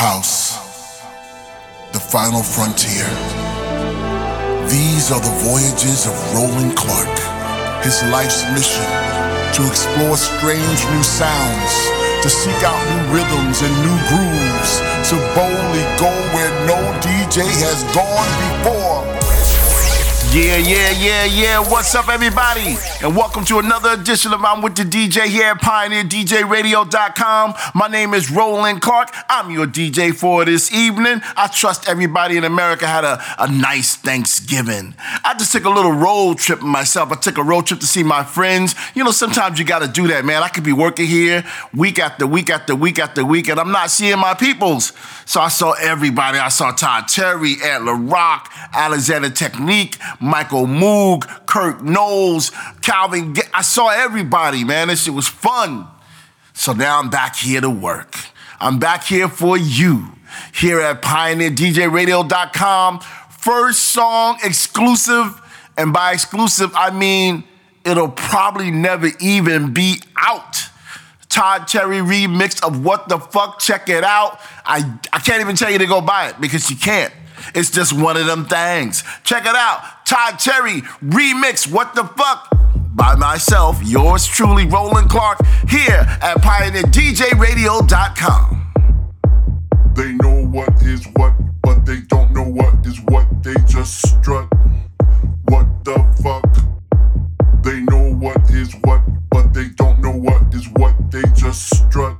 House, the final frontier. These are the voyages of Roland Clark. His life's mission to explore strange new sounds, to seek out new rhythms and new grooves, to boldly go where no DJ has gone before. Yeah, yeah, yeah, yeah. What's up, everybody? And welcome to another edition of I'm with the DJ here at PioneerDJRadio.com. My name is Roland Clark. I'm your DJ for this evening. I trust everybody in America had a, a nice Thanksgiving. I just took a little road trip myself. I took a road trip to see my friends. You know, sometimes you got to do that, man. I could be working here week after week after week after week, and I'm not seeing my peoples. So I saw everybody. I saw Todd Terry, Antler Rock, Alexander Technique, Michael Moog, Kirk Knowles, Calvin. I saw everybody, man. This shit was fun. So now I'm back here to work. I'm back here for you here at PioneerDJRadio.com. First song exclusive, and by exclusive, I mean it'll probably never even be out. Todd Terry remix of What the Fuck, check it out. I, I can't even tell you to go buy it because you can't. It's just one of them things. Check it out. Todd Terry remix What the Fuck by myself, yours truly, Roland Clark, here at PioneerDJRadio.com. They know what is what, but they don't know what is what. They just strut. What the fuck? They know what is what, but they don't know what is what. They just strut.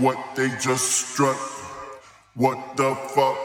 What. They just strut. What the fuck?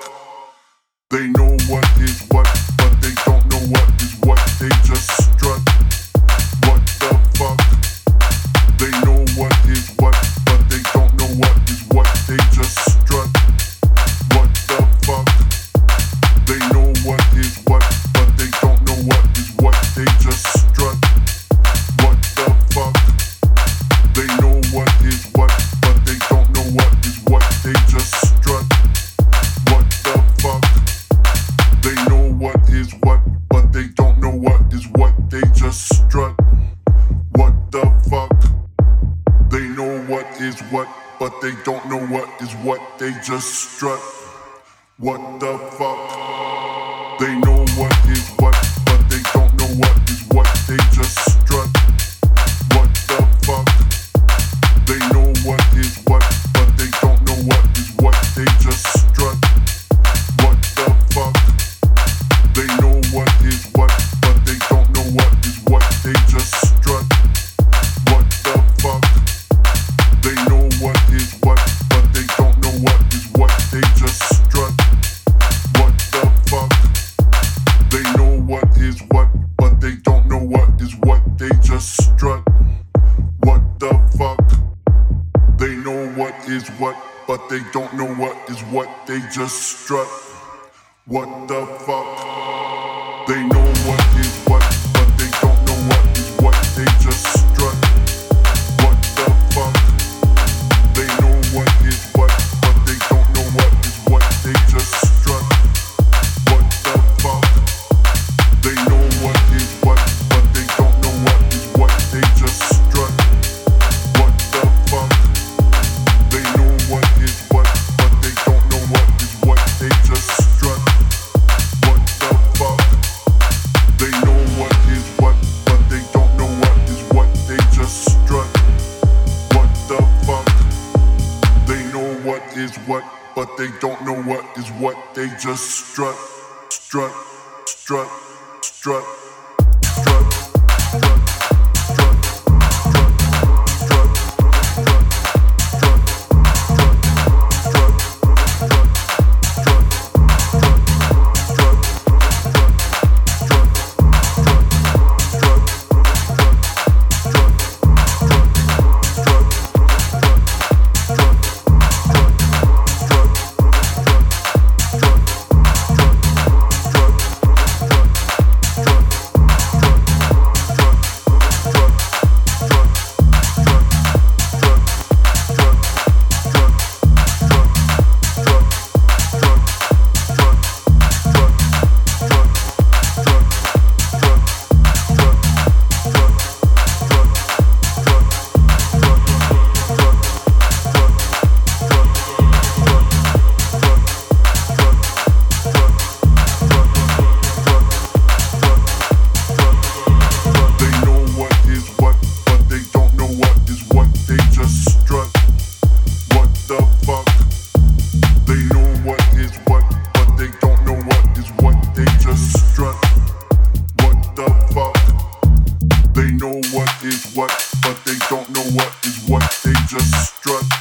what they just strut.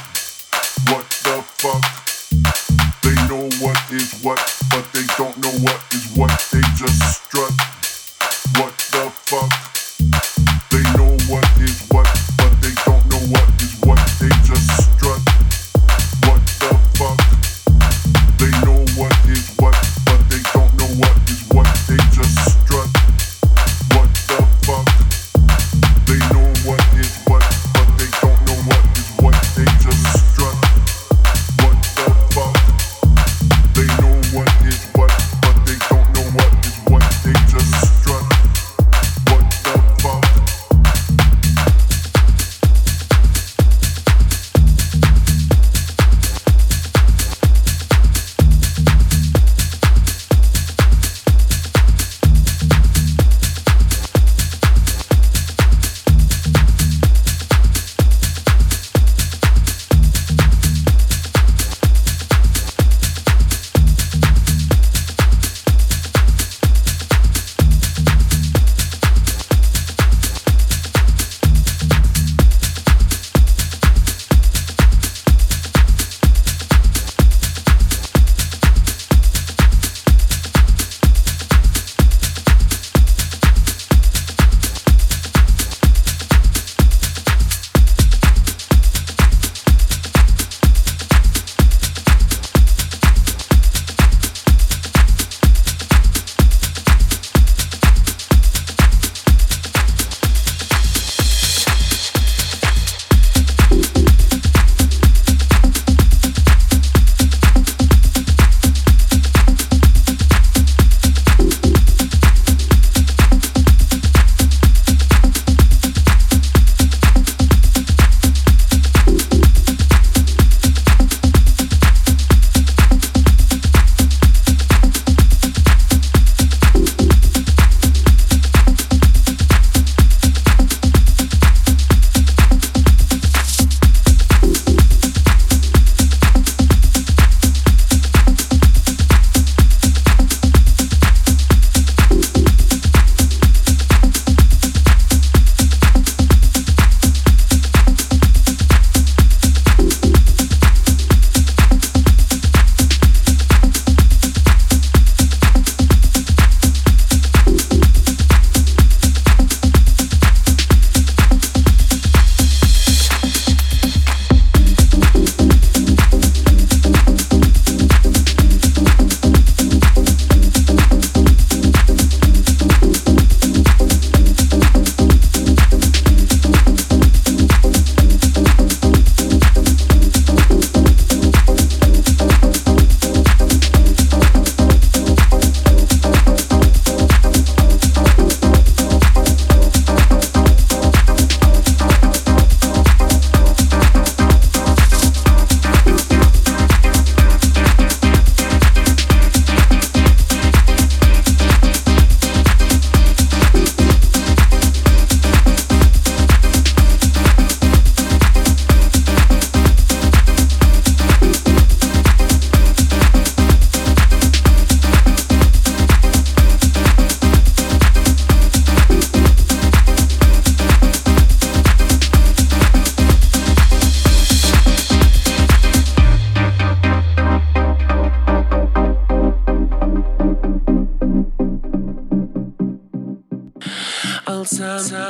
all time.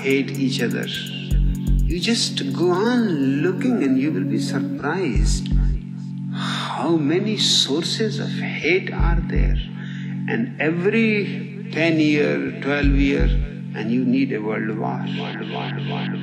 Hate each other. You just go on looking and you will be surprised how many sources of hate are there. And every 10 year, 12 year, and you need a world war. World war, world war,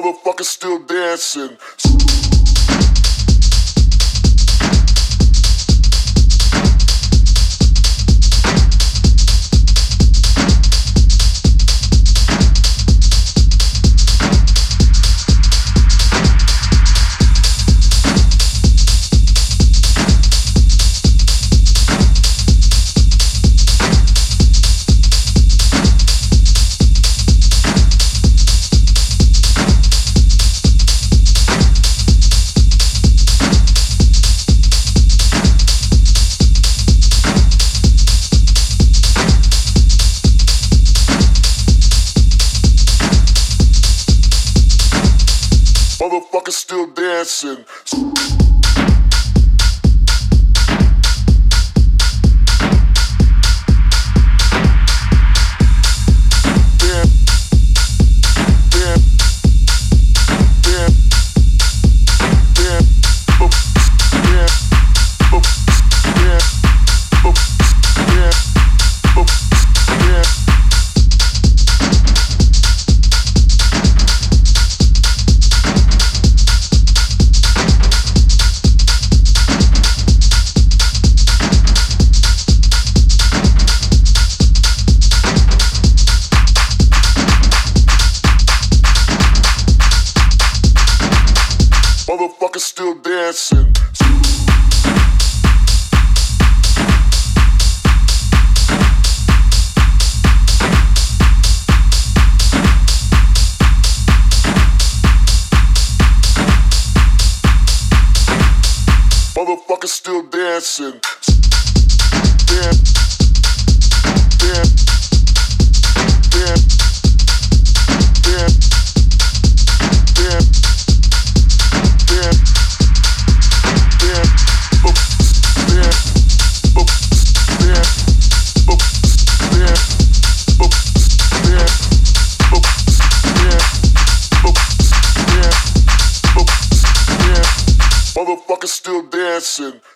Motherfuckers still dancing. Dancing. Dancing.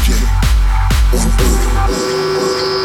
DJ on Earth.